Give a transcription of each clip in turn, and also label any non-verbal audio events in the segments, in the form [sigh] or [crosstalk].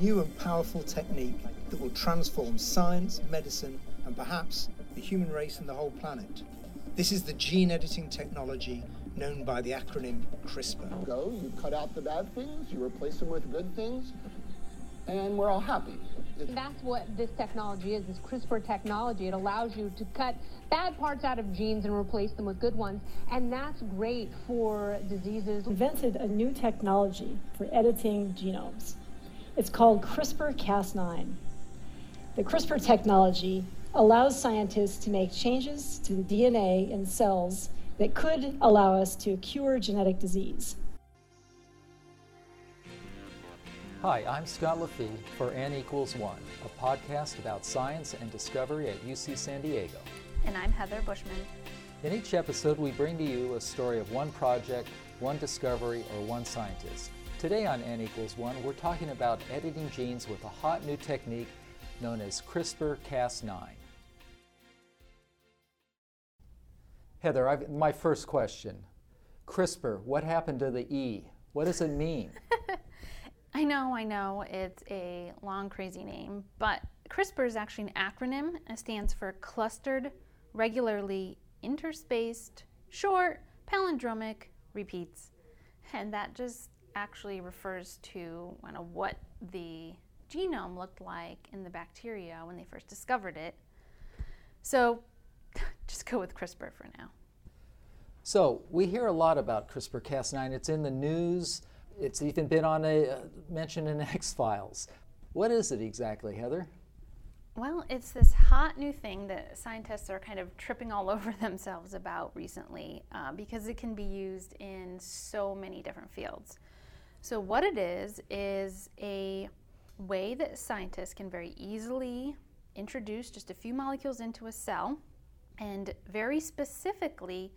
new and powerful technique that will transform science, medicine, and perhaps the human race and the whole planet. This is the gene editing technology known by the acronym CRISPR. Go, you cut out the bad things, you replace them with good things, and we're all happy. That's what this technology is, this CRISPR technology. It allows you to cut bad parts out of genes and replace them with good ones, and that's great for diseases. Invented a new technology for editing genomes. It's called CRISPR-Cas9. The CRISPR technology allows scientists to make changes to the DNA in cells that could allow us to cure genetic disease. Hi, I'm Scott LaFee for N equals one, a podcast about science and discovery at UC San Diego. And I'm Heather Buschman. In each episode, we bring to you a story of one project, one discovery, or one scientist. Today on N equals one, we're talking about editing genes with a hot new technique known as CRISPR Cas9. Heather, I've, my first question CRISPR, what happened to the E? What does it mean? [laughs] I know, I know, it's a long, crazy name, but CRISPR is actually an acronym. It stands for Clustered, Regularly Interspaced, Short, Palindromic Repeats. And that just actually refers to kind of what the genome looked like in the bacteria when they first discovered it. So [laughs] just go with CRISPR for now. So we hear a lot about CRISPR Cas9. It's in the news. It's even been on a uh, mention in [laughs] X Files. What is it exactly, Heather? Well, it's this hot new thing that scientists are kind of tripping all [laughs] over themselves about recently uh, because it can be used in so many different fields. So, what it is, is a way that scientists can very easily introduce just a few molecules into a cell and very specifically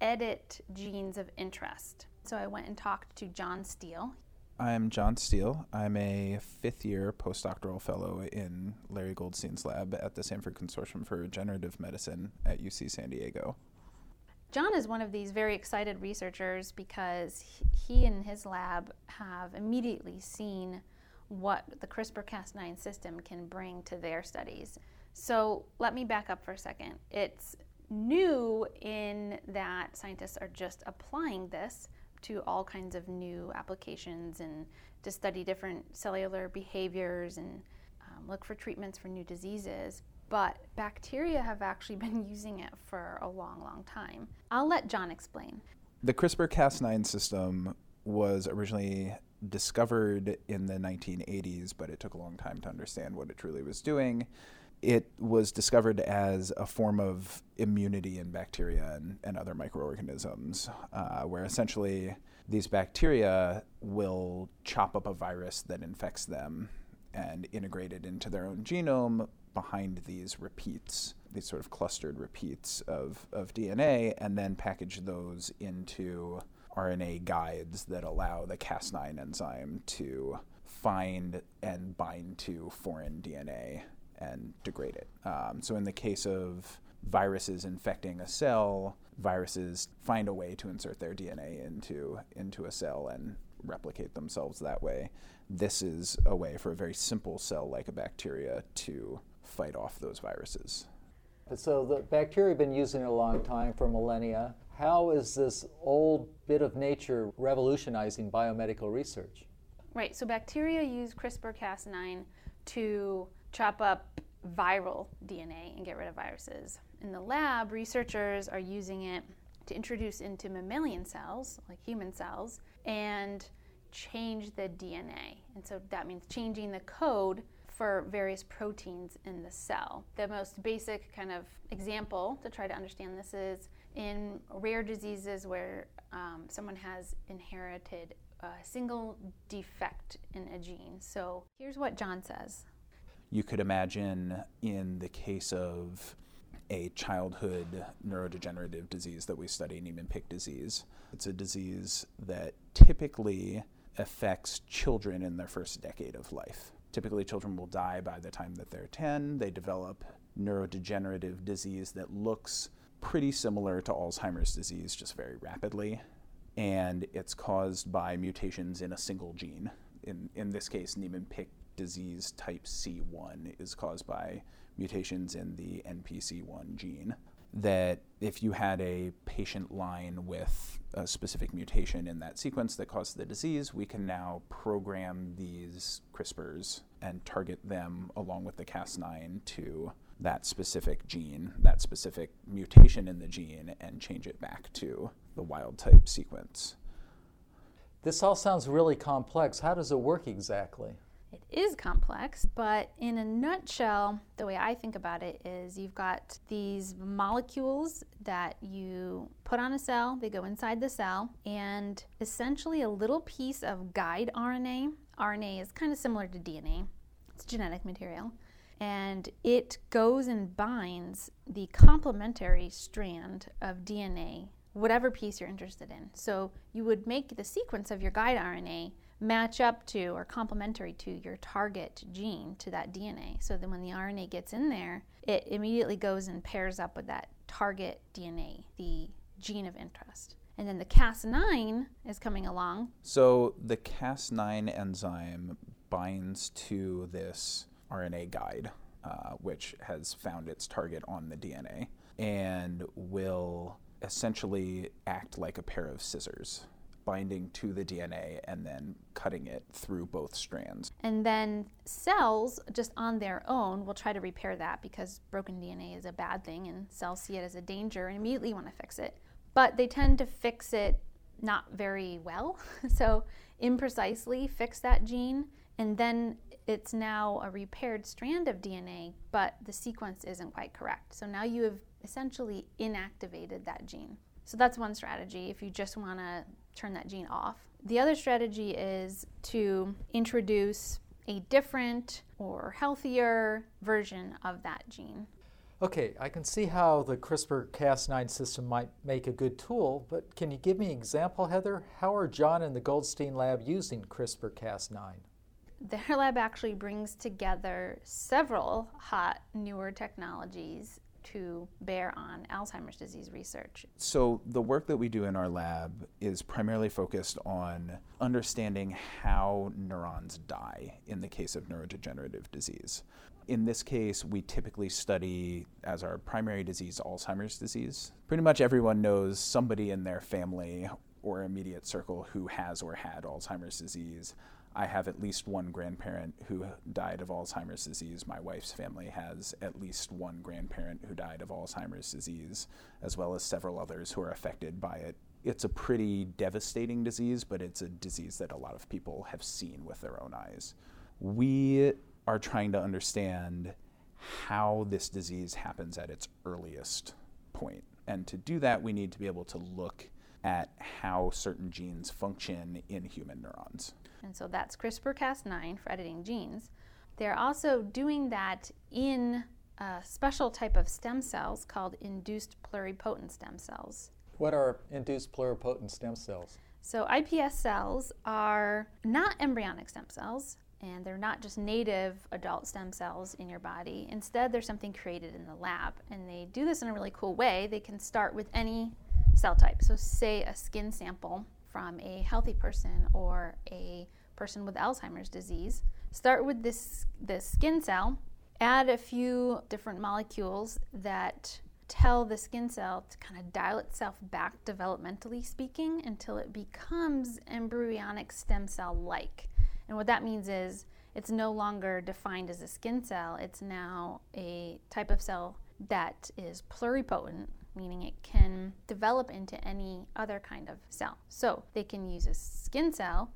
edit genes of interest. So I went and talked to John Steele. I'm John Steele. I'm a fifth year postdoctoral fellow in Larry Goldstein's lab at the Sanford Consortium for Regenerative Medicine at UC San Diego. John is one of these very excited researchers because he and his lab have immediately seen what the CRISPR Cas9 system can bring to their studies. So let me back up for a second. It's new in that scientists are just applying this to all kinds of new applications and to study different cellular behaviors and um, look for treatments for new diseases. But bacteria have actually [laughs] been using it for a long, long time. I'll let John explain. The CRISPR Cas9 system was originally discovered in the 1980s, but it took a long time to understand what it truly was doing it was discovered as a form of immunity in bacteria and, and other microorganisms, uh, where essentially these bacteria will chop up a virus that infects them and integrate it into their own genome behind these repeats, these sort of clustered repeats of, of DNA, and then package those into RNA guides that allow the Cas9 enzyme to find and bind to foreign DNA and degrade it. Um, so, in the case of viruses infecting a cell, viruses find a way to insert their DNA into, into a cell and replicate themselves that way. This is a way for a very simple cell like a bacteria to fight off those viruses. So, the bacteria have been using it a long time for millennia. How is this old bit of nature revolutionizing biomedical research? Right, so bacteria use CRISPR Cas9 to chop up viral DNA and get rid of viruses. In the lab, researchers are using it to introduce into mammalian cells, like human cells, and change the DNA. And so that means changing the code for various proteins in the cell. The most basic kind of example to try to understand this is in rare diseases where um, someone has inherited a single defect in a gene. So here's what John says you could imagine in the case of a childhood neurodegenerative disease that we study, Niemann-Pick disease. It's a disease that typically affects children in their first decade of life. Typically, children will die by the time that they're 10. They develop neurodegenerative disease that looks pretty similar to Alzheimer's disease, just very rapidly. And it's caused by mutations in a single gene in, in this case, Niemann-Pick disease type C1 is caused by mutations in the NPC1 gene. That if you had a patient line with a specific mutation in that sequence that caused the disease, we can now program these CRISPRs and target them along with the Cas9 to that specific gene, that specific mutation in the gene, and change it back to the wild type sequence. This all sounds really complex. How does it work exactly? It is complex, but in a nutshell, the way I think about it is you've got these molecules that you put on a cell, they go inside the cell, and essentially a little piece of guide RNA. RNA is kind of similar to DNA, it's genetic material. And it goes and binds the complementary strand of DNA, whatever piece you're interested in. So you would make the sequence of your guide RNA match up to or complementary to your target gene to that DNA. So then when the RNA gets in there, it immediately goes and pairs up with that target DNA, the gene of interest. And then the Cas9 is coming along. So the Cas9 enzyme binds to this RNA guide, uh, which has found its target on the DNA, and will essentially act like a pair of scissors binding to the DNA and then cutting it through both strands. And then cells, just on their own, will try to repair that because broken DNA is a bad thing and cells see it as a danger and immediately want to fix it. But they tend to fix it not very well. [laughs] so, imprecisely fix that gene, and then it's now a repaired strand of DNA, but the sequence isn't quite correct. So now you have essentially inactivated that gene. So that's one strategy if you just want to turn that gene off. The other strategy is to introduce a different or healthier version of that gene. Okay, I can see how the CRISPR Cas9 system might make a good tool, but can you give me an example, Heather? How are John and the Goldstein lab using CRISPR Cas9? Their lab actually brings together several hot newer technologies to bear on Alzheimer's disease research? So, the work that we do in our lab is primarily focused on understanding how neurons die in the case of neurodegenerative disease. In this case, we typically study as our primary disease Alzheimer's disease. Pretty much everyone knows somebody in their family or immediate circle who has or had Alzheimer's disease. I have at least one grandparent who died of Alzheimer's disease. My wife's family has at least one grandparent who died of Alzheimer's disease, as well as several others who are affected by it. It's a pretty devastating disease, but it's a disease that a lot of people have seen with their own eyes. We are trying to understand how this disease happens at its earliest point. And to do that, we need to be able to look at how certain genes function in human neurons. And so that's CRISPR Cas9 for editing genes. They're also doing that in a special type of stem cells called induced pluripotent stem cells. What are induced pluripotent stem cells? So, iPS cells are not embryonic stem cells, and they're not just native adult stem cells in your body. Instead, they're something created in the lab, and they do this in a really cool way. They can start with any cell type. So, say a skin sample from a healthy person or a person with Alzheimer's disease. Start with this, this skin cell, add a few different molecules that tell the skin cell to kind of dial itself back developmentally speaking until it becomes embryonic stem cell like. And what that means is it's no longer defined as a skin cell, it's now a type of cell that is pluripotent, meaning it can develop into any other kind of cell. So they can use a skin cell,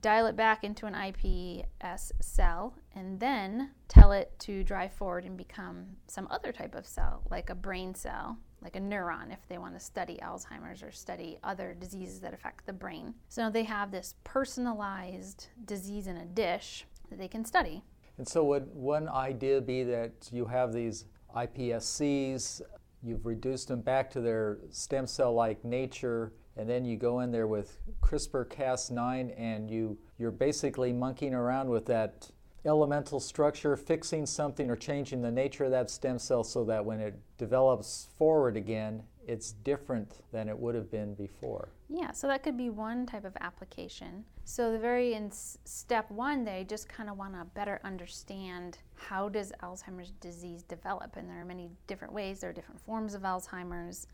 dial it back into an iPS cell, and then tell it to drive forward and become some other type of cell, like a brain cell, like a neuron, if they want to study Alzheimer's or study other diseases that affect the brain. So they have this personalized disease in a dish that they can study. And so, would one idea be that you have these iPSCs you've reduced them back to their stem cell like nature and then you go in there with CRISPR Cas9 and you you're basically monkeying around with that elemental structure, fixing something or changing the nature of that stem cell so that when it develops forward again, it's different than it would have been before. Yeah, so that could be one type of application. So the very in step one, they just kind of want to better understand how does Alzheimer's disease develop, and there are many different ways. There are different forms of Alzheimer's.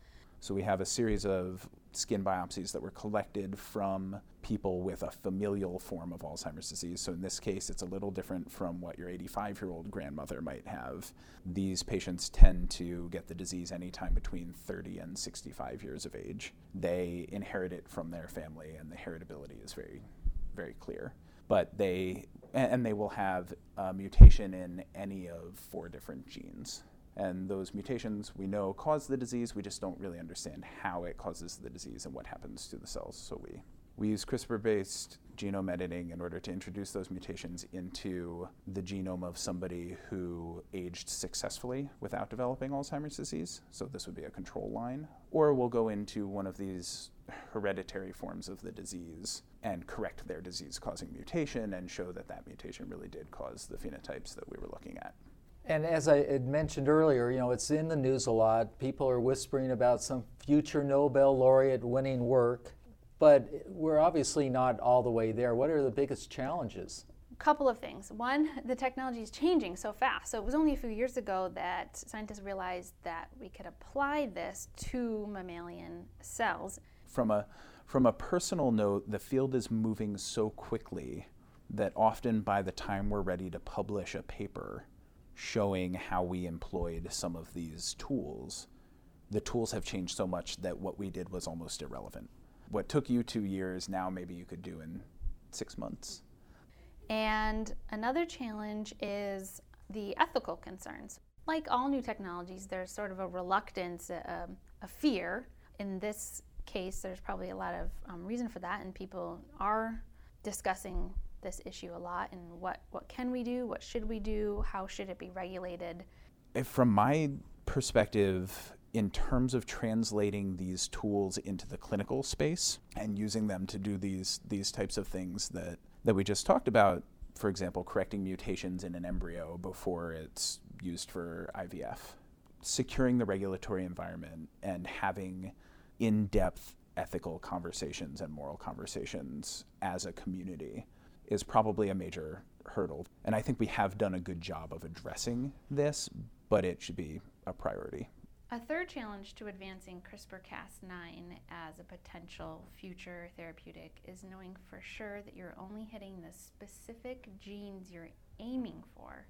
So we have a series of skin biopsies that were collected from people with a familial form of Alzheimer's disease. So in this case, it's a little different from what your 85 year old grandmother might have. These patients tend to get the disease anytime between 30 and 65 years of age. They inherit it from their family, and the heritability is very, very clear. But they, and they will have a mutation in any of four different genes. And those mutations we know cause the disease, we just don't really understand how it causes the disease and what happens to the cells. So we, we use CRISPR based genome editing in order to introduce those mutations into the genome of somebody who aged successfully without developing Alzheimer's disease. So this would be a control line. Or we'll go into one of these hereditary forms of the disease and correct their disease causing mutation and show that that mutation really did cause the phenotypes that we were looking at. And as I had mentioned earlier, you know, it's in the news a lot. People are whispering about some future Nobel laureate winning work, but we're obviously not all the way there. What are the biggest challenges? A couple of things. One, the technology is changing so fast. So it was only a few years ago that scientists realized that we could apply this to mammalian cells. From a from a personal note, the field is moving so quickly that often by the time we're ready to publish a paper, showing how we employed some of these tools, the tools have changed so much that what we did was almost irrelevant. What took you two years, now maybe you could do in six months. And another challenge is the ethical concerns. Like all new technologies, there's sort of a reluctance, a, a fear. In this case, there's probably a lot of um, reason for that, and people are discussing this issue a lot and what, what can we do, what should we do, how should it be regulated? From my perspective, in terms of translating these tools into the clinical space and using them to do these these types of things that, that we just talked about, for example, correcting mutations in an embryo before it's used for IVF, securing the regulatory environment and having in-depth ethical conversations and moral conversations as a community is probably a major hurdle. And I think we have done a good job of addressing this, but it should be a priority. A third challenge to advancing CRISPR Cas9 as a potential future therapeutic is knowing for sure that you're only hitting the specific genes you're aiming for.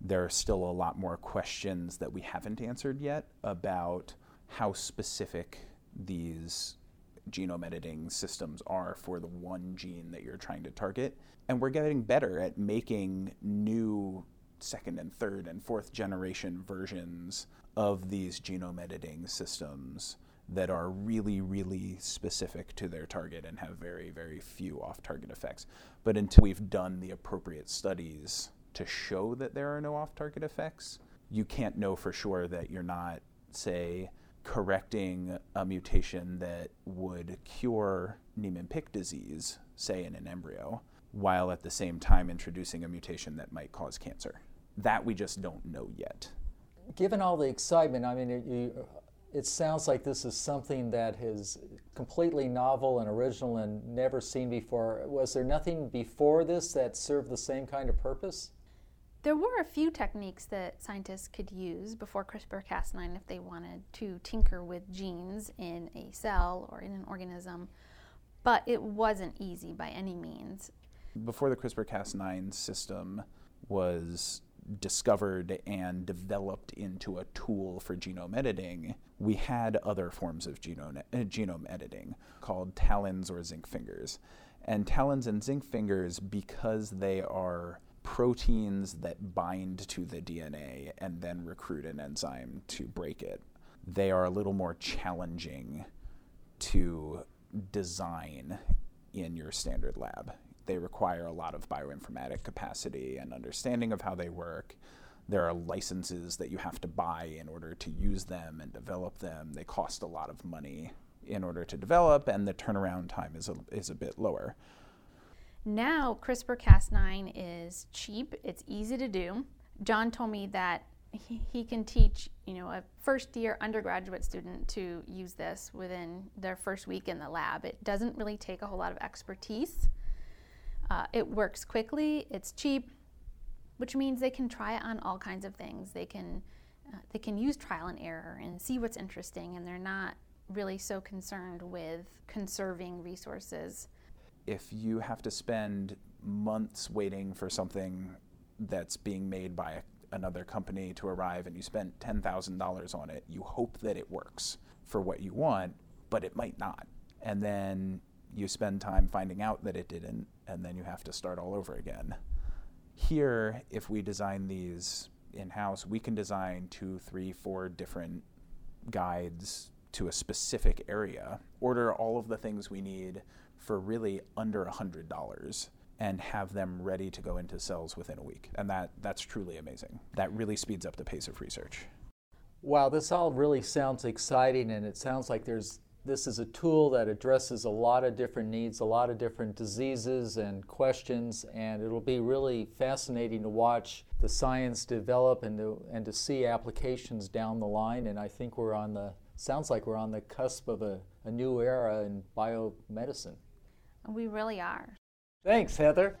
There are still a lot more questions that we haven't answered yet about how specific these genome editing systems are for the one gene that you're trying to target. And we're getting better at making new second and third and fourth generation versions of these genome editing systems that are really, really specific to their target and have very, very few off target effects. But until we've done the appropriate studies to show that there are no off target effects, you can't know for sure that you're not, say, correcting a mutation that would cure Niemann-Pick disease, say in an embryo, while at the same time introducing a mutation that might cause cancer. That we just don't know yet. Given all the excitement, I mean, it, you, it sounds like this is something that is completely novel and original and never seen before. Was there nothing before this that served the same kind of purpose? There were a few techniques that scientists could use before CRISPR Cas9 if they wanted to tinker with genes in a cell or in an organism, but it wasn't easy by any means. Before the CRISPR Cas9 system was discovered and developed into a tool for genome editing, we had other forms of genome, uh, genome editing called TALENs or zinc fingers. And TALENs and zinc fingers, because they are proteins that bind to the DNA and then recruit an enzyme to break it. They are a little more challenging to design in your standard lab. They require a lot of bioinformatic capacity and understanding of how they work. There are licenses that you have to buy in order to use them and develop them. They cost a lot of money in order to develop, and the turnaround time is a, is a bit lower. Now, CRISPR Cas9 is cheap, it's easy to do. John told me that he, can teach, you know, a first year undergraduate student to use this within their first week in the lab. It doesn't really take a whole lot of expertise. Uh, it works quickly, it's cheap, which means they can try it on all kinds of things. They can uh, they can use trial and error and see what's interesting, and they're not really so concerned with conserving resources. If you have to spend months waiting for something that's being made by a, another company to arrive and you spent $10,000 on it, you hope that it works for what you want, but it might not. And then you spend time finding out that it didn't, and then you have to start all over again. Here, if we design these in house, we can design two, three, four different guides to a specific area, order all of the things we need for really under $100 and have them ready to go into cells within a week. And that, that's truly amazing. That really speeds up the pace of research. Wow, this all really sounds exciting, and it sounds like there's this is a tool that addresses a lot of different needs, a lot of different diseases and questions, and it'll be really fascinating to watch the science develop and to, and to see applications down the line. And I think we're on the, sounds like we're on the cusp of a, a new era in biomedicine. We really are. Thanks, Heather.